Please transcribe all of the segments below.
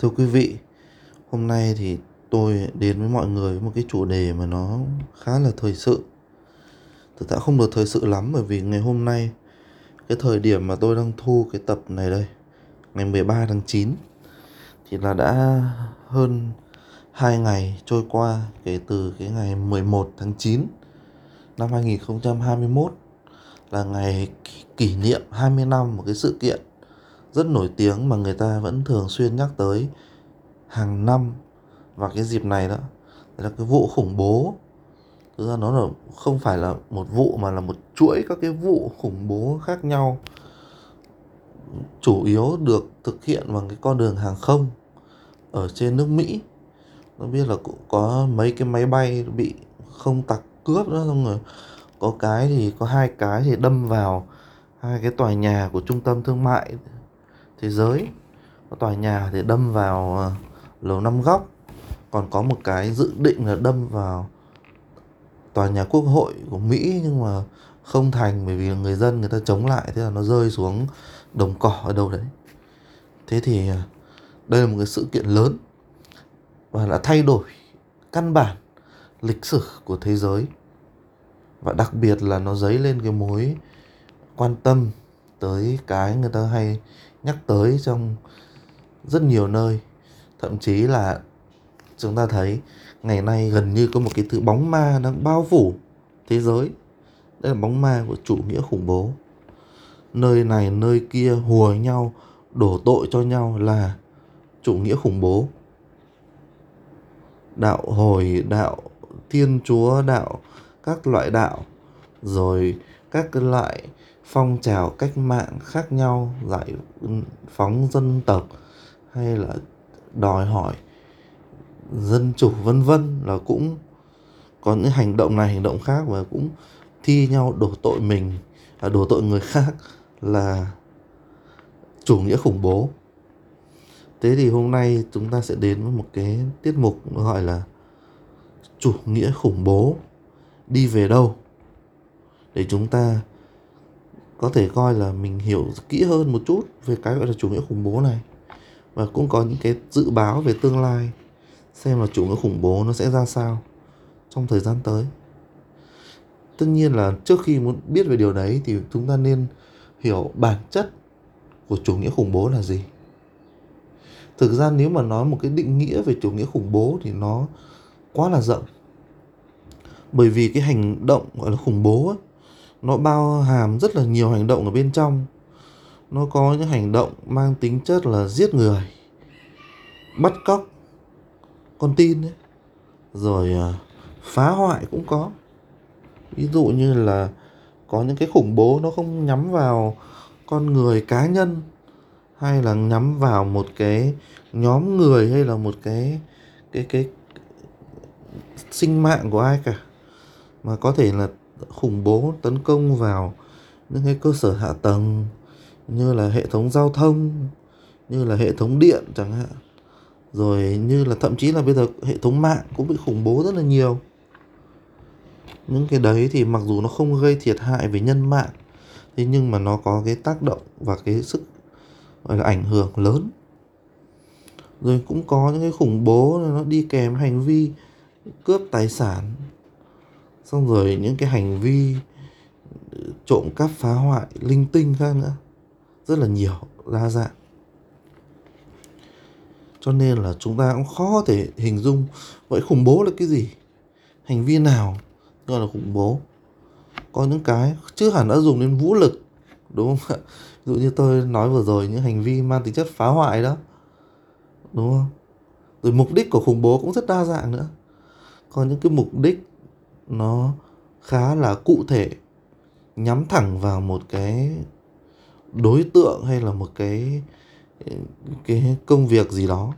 Thưa quý vị, hôm nay thì tôi đến với mọi người với một cái chủ đề mà nó khá là thời sự. Thực ra không được thời sự lắm bởi vì ngày hôm nay cái thời điểm mà tôi đang thu cái tập này đây, ngày 13 tháng 9 thì là đã hơn 2 ngày trôi qua kể từ cái ngày 11 tháng 9 năm 2021 là ngày kỷ niệm 20 năm một cái sự kiện rất nổi tiếng mà người ta vẫn thường xuyên nhắc tới hàng năm. Và cái dịp này đó là cái vụ khủng bố. Thực ra nó là không phải là một vụ mà là một chuỗi các cái vụ khủng bố khác nhau, chủ yếu được thực hiện bằng cái con đường hàng không ở trên nước Mỹ. Nó biết là cũng có mấy cái máy bay bị không tặc cướp đó, xong rồi có cái thì, có hai cái thì đâm vào hai cái tòa nhà của trung tâm thương mại thế giới. Có tòa nhà thì đâm vào ờ, lầu năm góc. Còn có một cái dự định là đâm vào tòa nhà quốc hội của Mỹ nhưng mà không thành bởi vì người dân người ta chống lại, thế là nó rơi xuống đồng cỏ ở đâu đấy. Thế thì ờ, đây là một cái sự kiện lớn và đã thay đổi căn bản lịch sử của thế giới. Và đặc biệt là nó dấy lên cái mối quan tâm tới cái người ta hay nhắc tới trong rất nhiều nơi. Thậm chí là chúng ta thấy ngày nay gần như có một cái thứ bóng ma đang bao phủ thế giới. Đây là bóng ma của chủ nghĩa khủng bố. Nơi này, nơi kia hùa nhau, đổ tội cho nhau là chủ nghĩa khủng bố. Đạo hồi, đạo thiên chúa, đạo các loại đạo, rồi các loại phong trào cách mạng khác nhau giải phóng dân tộc hay là đòi hỏi dân chủ vân vân là cũng có những hành động này, hành động khác và cũng thi nhau đổ tội mình à, đổ tội người khác là chủ nghĩa khủng bố. Thế thì hôm nay chúng ta sẽ đến với một cái tiết mục gọi là chủ nghĩa khủng bố. Đi về đâu? Để chúng ta có thể coi là mình hiểu kỹ hơn một chút về cái gọi là chủ nghĩa khủng bố này. Và cũng có những cái dự báo về tương lai xem là chủ nghĩa khủng bố nó sẽ ra sao trong thời gian tới. Tất nhiên là trước khi muốn biết về điều đấy thì chúng ta nên hiểu bản chất của chủ nghĩa khủng bố là gì. Thực ra nếu mà nói một cái định nghĩa về chủ nghĩa khủng bố thì nó quá là rộng. Bởi vì cái hành động gọi là khủng bố ấy, nó bao hàm rất là nhiều hành động ở bên trong. Nó có những hành động mang tính chất là giết người, bắt cóc con tin ấy, rồi à, phá hoại cũng có. Ví dụ như là có những cái khủng bố nó không nhắm vào con người cá nhân, hay là nhắm vào một cái nhóm người, hay là một cái cái cái sinh mạng của ai cả. Mà có thể là khủng bố, tấn công vào những cái cơ sở hạ tầng như là hệ thống giao thông, như là hệ thống điện chẳng hạn. Rồi như là thậm chí là bây giờ hệ thống mạng cũng bị khủng bố rất là nhiều. Những cái đấy thì mặc dù nó không gây thiệt hại về nhân mạng, thế nhưng mà nó có cái tác động và cái sức, gọi là ảnh hưởng lớn. Rồi cũng có những cái khủng bố nó đi kèm hành vi cướp tài sản xong rồi những cái hành vi, trộm cắp, phá hoại, linh tinh khác nữa, rất là nhiều, đa dạng. Cho nên là chúng ta cũng khó thể hình dung, vậy khủng bố là cái gì? Hành vi nào gọi là khủng bố? Có những cái chưa hẳn đã dùng đến vũ lực, đúng không ạ? Ví dụ như tôi nói vừa rồi, những hành vi mang tính chất phá hoại đó, đúng không? Rồi mục đích của khủng bố cũng rất đa dạng nữa. Có những cái mục đích nó khá là cụ thể, nhắm thẳng vào một cái đối tượng hay là một cái cái công việc gì đó.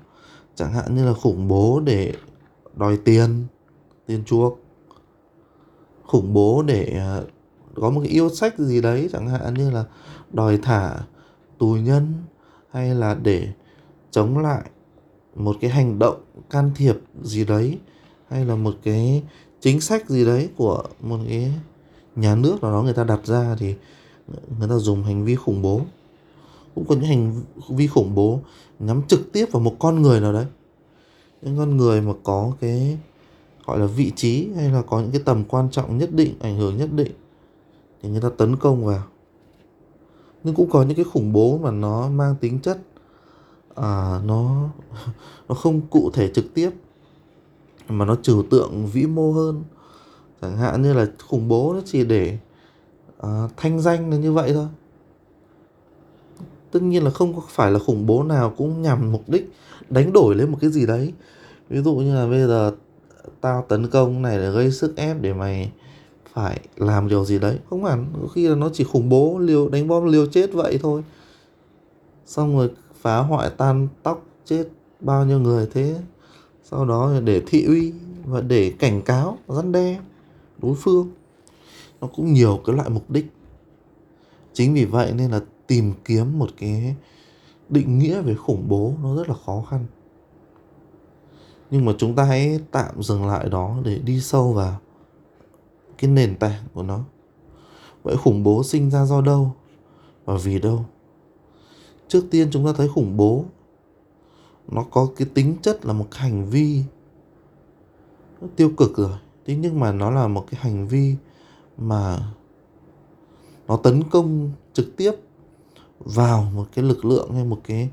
Chẳng hạn như là khủng bố để đòi tiền tiền chuộc. Khủng bố để à, có một cái yêu sách gì đấy, chẳng hạn như là đòi thả tù nhân hay là để chống lại một cái hành động can thiệp gì đấy, hay là một cái chính sách gì đấy của một cái nhà nước nào đó người ta đặt ra thì người ta dùng hành vi khủng bố. Cũng có những hành vi khủng bố nhắm trực tiếp vào một con người nào đấy. Những con người mà có cái gọi là vị trí hay là có những cái tầm quan trọng nhất định ảnh hưởng nhất định thì người ta tấn công vào. Nhưng cũng có những cái khủng bố mà nó mang tính chất à, nó nó không cụ thể trực tiếp mà nó trừu tượng vĩ mô hơn. Chẳng hạn như là khủng bố nó chỉ để uh, thanh danh là như vậy thôi. Tất nhiên là không phải là khủng bố nào cũng nhằm mục đích đánh đổi lên một cái gì đấy. Ví dụ như là bây giờ tao tấn công này để gây sức ép để mày phải làm điều gì đấy. Không hẳn có khi là nó chỉ khủng bố liều đánh bom liều chết vậy thôi. Xong rồi phá hoại tan tóc chết bao nhiêu người thế? Sau đó để thị uy và để cảnh cáo, răn đe đối phương. Nó cũng nhiều cái loại mục đích. Chính vì vậy nên là tìm kiếm một cái định nghĩa về khủng bố nó rất là khó khăn. Nhưng mà chúng ta hãy tạm dừng lại đó để đi sâu vào cái nền tảng của nó. Vậy khủng bố sinh ra do đâu và vì đâu? Trước tiên chúng ta thấy khủng bố nó có cái tính chất là một hành vi. Tiêu cực rồi. Thế nhưng mà nó là một cái hành vi mà nó tấn công trực tiếp vào một cái lực lượng hay một cái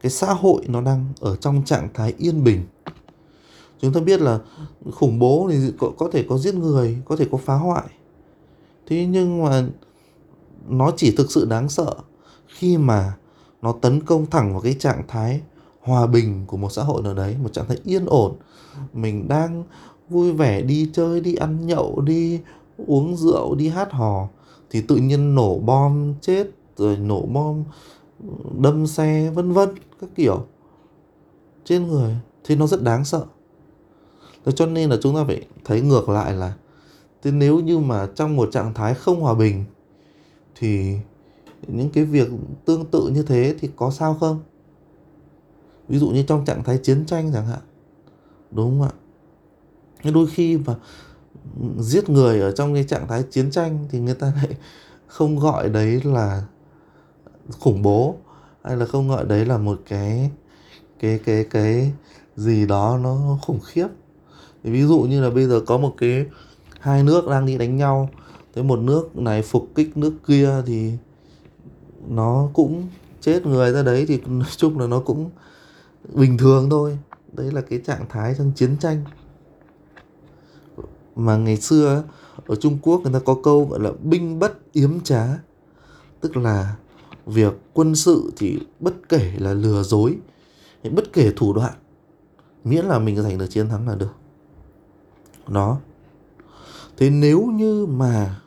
cái xã hội nó đang ở trong trạng thái yên bình. Chúng ta biết là khủng bố thì có, có thể có giết người có thể có phá hoại. Thế nhưng mà nó chỉ thực sự đáng sợ khi mà nó tấn công thẳng vào cái trạng thái hòa bình của một xã hội nào đấy, một trạng thái yên ổn. Mình đang vui vẻ đi chơi, đi ăn nhậu, đi uống rượu, đi hát hò, thì tự nhiên nổ bom chết, rồi nổ bom ừ, đâm xe, vân vân, các kiểu. Trên người, thì nó rất đáng sợ. Thế cho nên là chúng ta phải thấy ngược lại là, thế nếu như mà trong một trạng thái không hòa bình, thì những cái việc tương tự như thế thì có sao không? Ví dụ như trong trạng thái chiến tranh chẳng hạn. Đúng không ạ? Nhưng đôi khi mà giết người ở trong cái trạng thái chiến tranh thì người ta lại không gọi đấy là khủng bố, hay là không gọi đấy là một cái cái cái cái gì đó nó khủng khiếp. Thì ví dụ như là bây giờ có một cái, hai nước đang đi đánh nhau, thế một nước này phục kích nước kia thì nó cũng chết người ra đấy, thì nói chung là nó cũng bình thường thôi. Đấy là cái trạng thái trong chiến tranh. Mà ngày xưa ở Trung Quốc người ta có câu gọi là binh bất yếm trá. Tức là việc quân sự thì bất kể là lừa dối bất kể thủ đoạn, miễn là mình giành được chiến thắng là được. Đó. Thế nếu như mà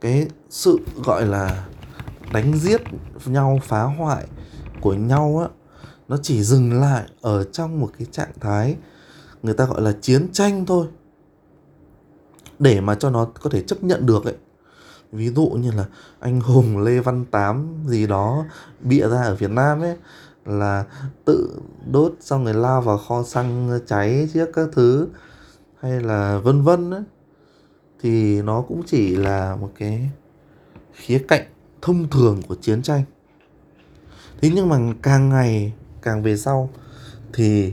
cái sự gọi là đánh giết nhau, phá hoại của nhau á nó chỉ dừng lại ở trong một cái trạng thái người ta gọi là chiến tranh thôi. Để mà cho nó có thể chấp nhận được ấy. Ví dụ như là anh hùng lê văn tám gì đó bịa ra ở việt nam ấy, là tự đốt xong rồi lao vào kho xăng cháy trước các thứ, hay là vân vân ấy. Thì nó cũng chỉ là một cái khía cạnh thông thường của chiến tranh. Thế nhưng mà càng ngày càng về sau, thì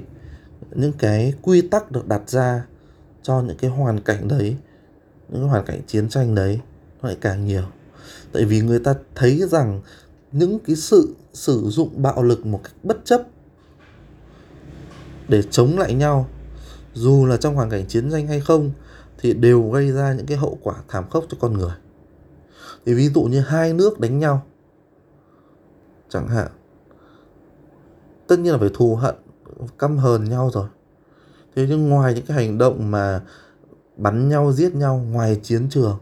những cái quy tắc được đặt ra cho những cái hoàn cảnh đấy, những cái hoàn cảnh chiến tranh đấy nó lại càng nhiều. Tại vì người ta thấy rằng những cái sự sử dụng bạo lực một cách bất chấp để chống lại nhau, dù là trong hoàn cảnh chiến tranh hay không, thì đều gây ra những cái hậu quả thảm khốc cho con người. Thì ví dụ như hai nước đánh nhau, chẳng hạn tất nhiên là phải thù hận, căm hờn nhau rồi. Thế nhưng ngoài những cái hành động mà bắn nhau, giết nhau ngoài chiến trường,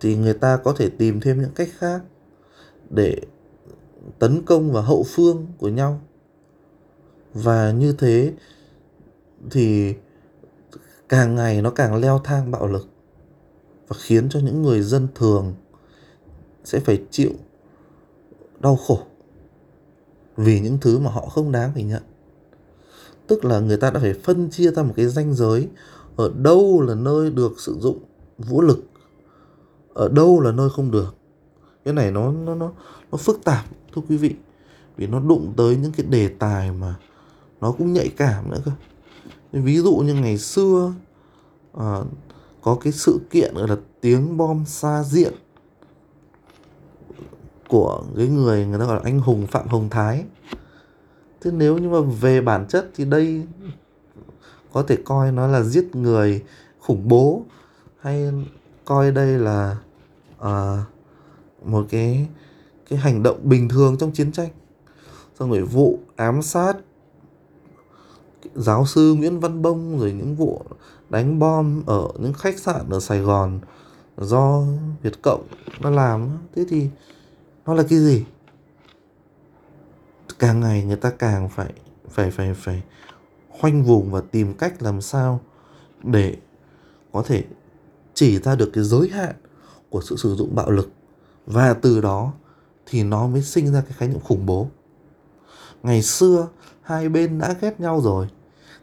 thì người ta có thể tìm thêm những cách khác để tấn công vào hậu phương của nhau. Và như thế thì càng ngày nó càng leo thang bạo lực và khiến cho những người dân thường sẽ phải chịu đau khổ vì những thứ mà họ không đáng phải nhận. Tức là người ta đã phải phân chia ra một cái ranh giới. Ở đâu là nơi được sử dụng vũ lực ở đâu là nơi không được. Cái này nó nó nó nó phức tạp thưa quý vị. Vì nó đụng tới những cái đề tài mà nó cũng nhạy cảm nữa cơ. Ví dụ như ngày xưa à, có cái sự kiện gọi là tiếng bom xa diện của cái người người ta gọi là anh hùng phạm hồng thái. Thế nếu như mà về bản chất thì đây có thể coi nó là giết người khủng bố hay coi đây là à, một cái cái hành động bình thường trong chiến tranh. Xong rồi vụ ám sát giáo sư Nguyễn Văn Bông rồi những vụ đánh bom ở những khách sạn ở Sài Gòn do Việt Cộng nó làm thế thì nó là cái gì? Càng ngày người ta càng phải phải phải phải khoanh vùng và tìm cách làm sao để có thể chỉ ra được cái giới hạn của sự sử dụng bạo lực. Và từ đó thì nó mới sinh ra cái khái niệm khủng bố. Ngày xưa, hai bên đã ghét nhau rồi.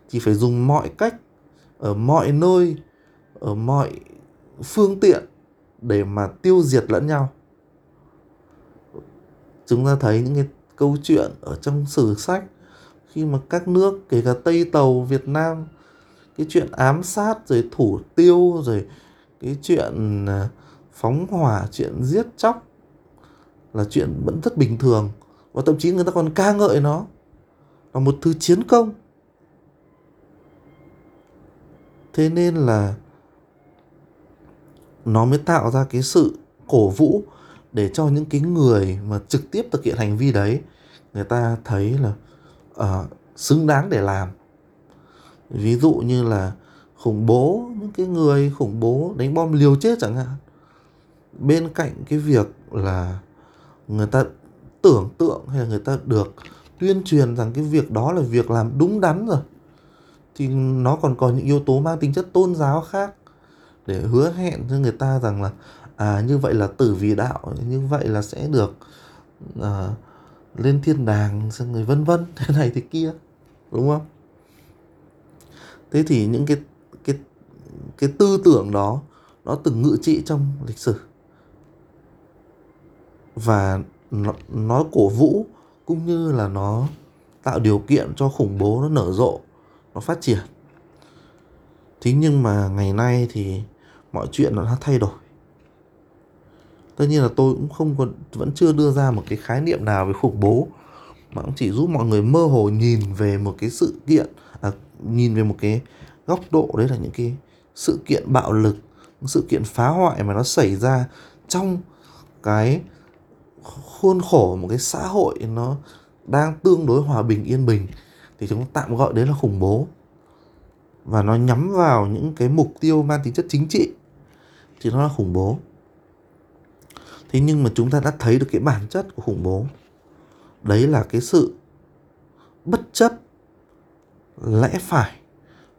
Thì phải dùng mọi cách ở mọi nơi, ở mọi phương tiện để mà tiêu diệt lẫn nhau chúng ta thấy những cái câu chuyện ở trong sử sách, khi mà các nước, kể cả Tây Tàu, Việt Nam, cái chuyện ám sát, rồi thủ tiêu, rồi cái chuyện à, phóng hỏa, chuyện giết chóc là chuyện vẫn rất bình thường. Và thậm chí người ta còn ca ngợi nó. Là một thứ chiến công. Thế nên là nó mới tạo ra cái sự cổ vũ để cho những cái người mà trực tiếp thực hiện hành vi đấy người ta thấy là uh, xứng đáng để làm. Ví dụ như là khủng bố những cái người khủng bố đánh bom liều chết chẳng hạn. Bên cạnh cái việc là người ta tưởng tượng hay là người ta được tuyên truyền rằng cái việc đó là việc làm đúng đắn rồi thì nó còn có những yếu tố mang tính chất tôn giáo khác để hứa hẹn cho người ta rằng là à như vậy là tử vì đạo như vậy là sẽ được à, lên thiên đàng xong người vân vân thế này thế kia đúng không? Thế thì những cái cái cái tư tưởng đó nó từng ngự trị trong lịch sử. Và nó, nó cổ vũ cũng như là nó tạo điều kiện cho khủng bố nó nở rộ nó phát triển. Thế nhưng mà ngày nay thì mọi chuyện nó đã thay đổi tất nhiên là tôi cũng không còn vẫn chưa đưa ra một cái khái niệm nào về khủng bố mà cũng chỉ giúp mọi người mơ hồ nhìn về một cái sự kiện à, nhìn về một cái góc độ đấy là những cái sự kiện bạo lực sự kiện phá hoại mà nó xảy ra trong cái khuôn khổ một cái xã hội nó đang tương đối hòa bình yên bình. Thì chúng tạm gọi đấy là khủng bố. Và nó nhắm vào những cái mục tiêu mang tính chất chính trị. Thì nó là khủng bố thế nhưng mà chúng ta đã thấy được cái bản chất của khủng bố. Đấy là cái sự bất chấp lẽ phải,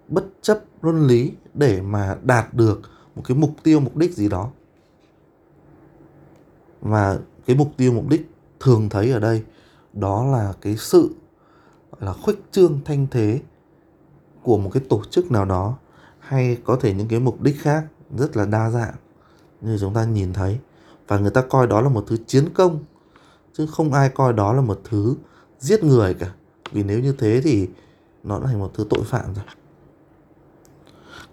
bất chấp luân lý để mà đạt được một cái mục tiêu, mục đích gì đó. Và cái mục tiêu, mục đích thường thấy ở đây đó là cái sự là khuếch trương thanh thế của một cái tổ chức nào đó, hay có thể những cái mục đích khác rất là đa dạng như chúng ta nhìn thấy và người ta coi đó là một thứ chiến công, chứ không ai coi đó là một thứ giết người cả. Vì nếu như thế thì nó là một thứ tội phạm rồi.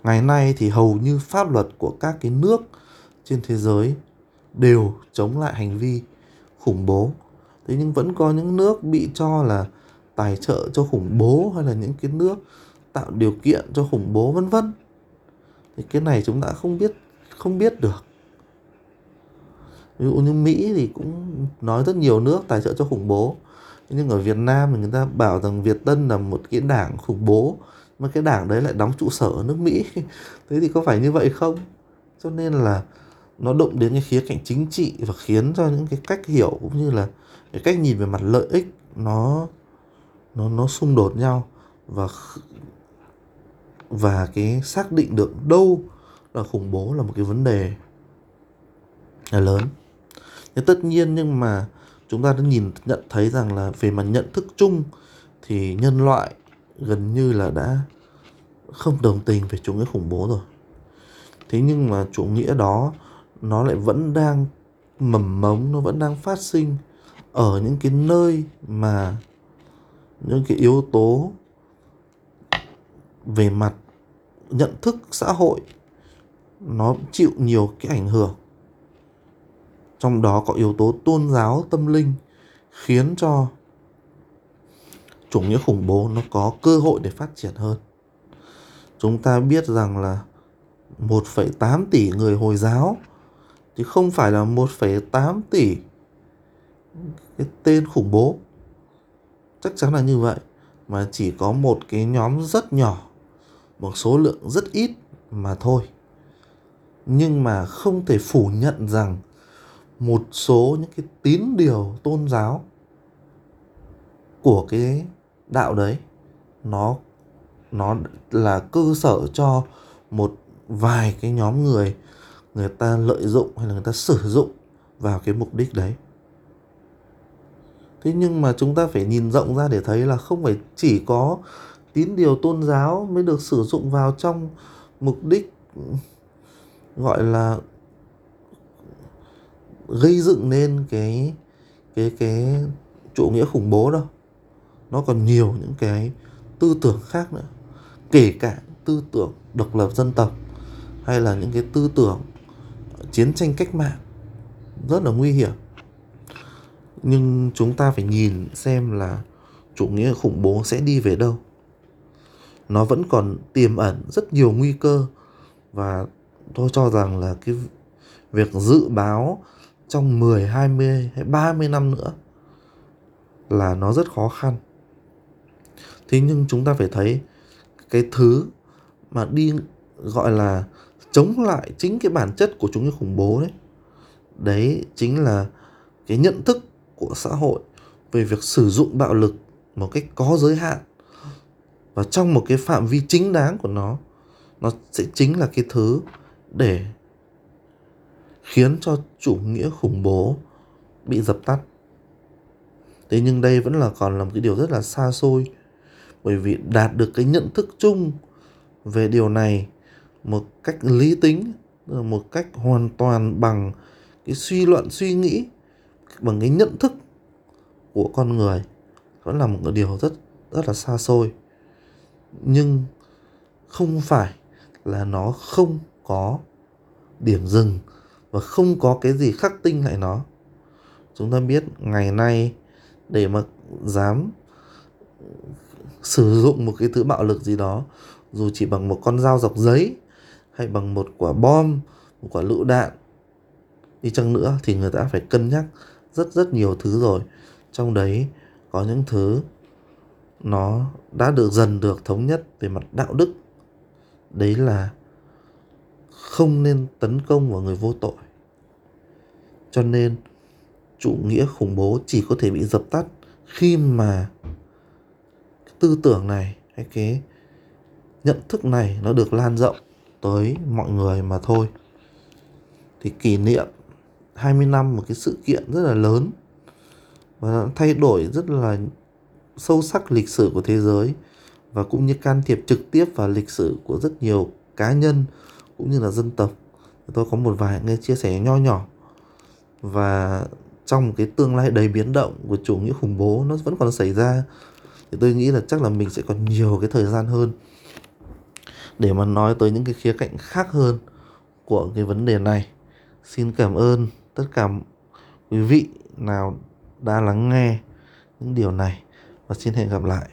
Ngày nay thì hầu như pháp luật của các cái nước trên thế giới đều chống lại hành vi khủng bố. Thế nhưng vẫn có những nước bị cho là tài trợ cho khủng bố hay là những cái nước tạo điều kiện cho khủng bố, vân vân. Thì cái này chúng ta không biết không biết được ví dụ như Mỹ thì cũng nói rất nhiều nước tài trợ cho khủng bố. Nhưng ở Việt Nam thì người ta bảo rằng Việt Tân là một cái đảng khủng bố, mà cái đảng đấy lại đóng trụ sở ở nước Mỹ. Thế thì có phải như vậy không? Cho nên là nó động đến cái khía cạnh chính trị và khiến cho những cái cách hiểu cũng như là cái cách nhìn về mặt lợi ích nó nó nó xung đột nhau. Và và cái xác định được đâu là khủng bố là một cái vấn đề là lớn thế tất nhiên nhưng mà chúng ta đã nhìn, nhận thấy rằng là về mặt nhận thức chung thì nhân loại gần như là đã không đồng tình về chủ nghĩa khủng bố rồi. Thế nhưng mà chủ nghĩa đó, nó lại vẫn đang mầm mống, nó vẫn đang phát sinh ở những cái nơi mà những cái yếu tố về mặt nhận thức xã hội nó chịu nhiều cái ảnh hưởng trong đó có yếu tố tôn giáo tâm linh khiến cho chủ nghĩa khủng bố nó có cơ hội để phát triển hơn. Chúng ta biết rằng là 1,8 tỷ người Hồi giáo chứ không phải là 1,8 tỷ cái tên khủng bố. Chắc chắn là như vậy mà chỉ có một cái nhóm rất nhỏ một số lượng rất ít mà thôi. Nhưng mà không thể phủ nhận rằng một số những cái tín điều tôn giáo của cái đạo đấy, nó nó là cơ sở cho một vài cái nhóm người người ta lợi dụng hay là người ta sử dụng vào cái mục đích đấy. Thế nhưng mà chúng ta phải nhìn rộng ra để thấy là không phải chỉ có tín điều tôn giáo mới được sử dụng vào trong mục đích, gọi là gây dựng nên cái cái cái chủ nghĩa khủng bố đâu. Nó còn nhiều những cái tư tưởng khác nữa. Kể cả tư tưởng độc lập dân tộc, hay là những cái tư tưởng chiến tranh cách mạng, rất là nguy hiểm. Nhưng chúng ta phải nhìn xem là chủ nghĩa khủng bố sẽ đi về đâu. Nó vẫn còn tiềm ẩn rất nhiều nguy cơ và tôi cho rằng là cái việc dự báo trong 10, 20 hay 30 năm nữa là nó rất khó khăn. Thế nhưng chúng ta phải thấy cái thứ mà đi gọi là chống lại chính cái bản chất của chúng cái khủng bố đấy. Đấy chính là cái nhận thức của xã hội về việc sử dụng bạo lực một cách có giới hạn và trong một cái phạm vi chính đáng của nó nó sẽ chính là cái thứ để khiến cho chủ nghĩa khủng bố bị dập tắt. Thế nhưng đây vẫn là còn là một cái điều rất là xa xôi, bởi vì đạt được cái nhận thức chung về điều này một cách lý tính, một cách hoàn toàn bằng cái suy luận, suy nghĩ, bằng cái nhận thức của con người vẫn là một cái điều rất rất là xa xôi. Nhưng không phải là nó không có điểm dừng và không có cái gì khắc tinh lại nó. Chúng ta biết ngày nay để mà dám sử dụng một cái thứ bạo lực gì đó, dù chỉ bằng một con dao dọc giấy hay bằng một quả bom, một quả lựu đạn đi chăng nữa thì người ta phải cân nhắc rất rất nhiều thứ rồi. Trong đấy có những thứ nó đã được dần được thống nhất về mặt đạo đức. Đấy là không nên tấn công vào người vô tội. Cho nên, chủ nghĩa khủng bố chỉ có thể bị dập tắt khi mà tư tưởng này hay cái nhận thức này nó được lan rộng tới mọi người mà thôi. Thì kỷ niệm 20 năm một cái sự kiện rất là lớn và nó thay đổi rất là sâu sắc lịch sử của thế giới và cũng như can thiệp trực tiếp vào lịch sử của rất nhiều cá nhân cũng như là dân tộc. Tôi có một vài nghe chia sẻ nho nhỏ. Và trong cái tương lai đầy biến động của chủ nghĩa khủng bố, nó vẫn còn xảy ra. Thì tôi nghĩ là chắc là mình sẽ còn nhiều cái thời gian hơn để mà nói tới những cái khía cạnh khác hơn của cái vấn đề này. Xin cảm ơn tất cả quý vị nào đã lắng nghe những điều này. Và xin hẹn gặp lại.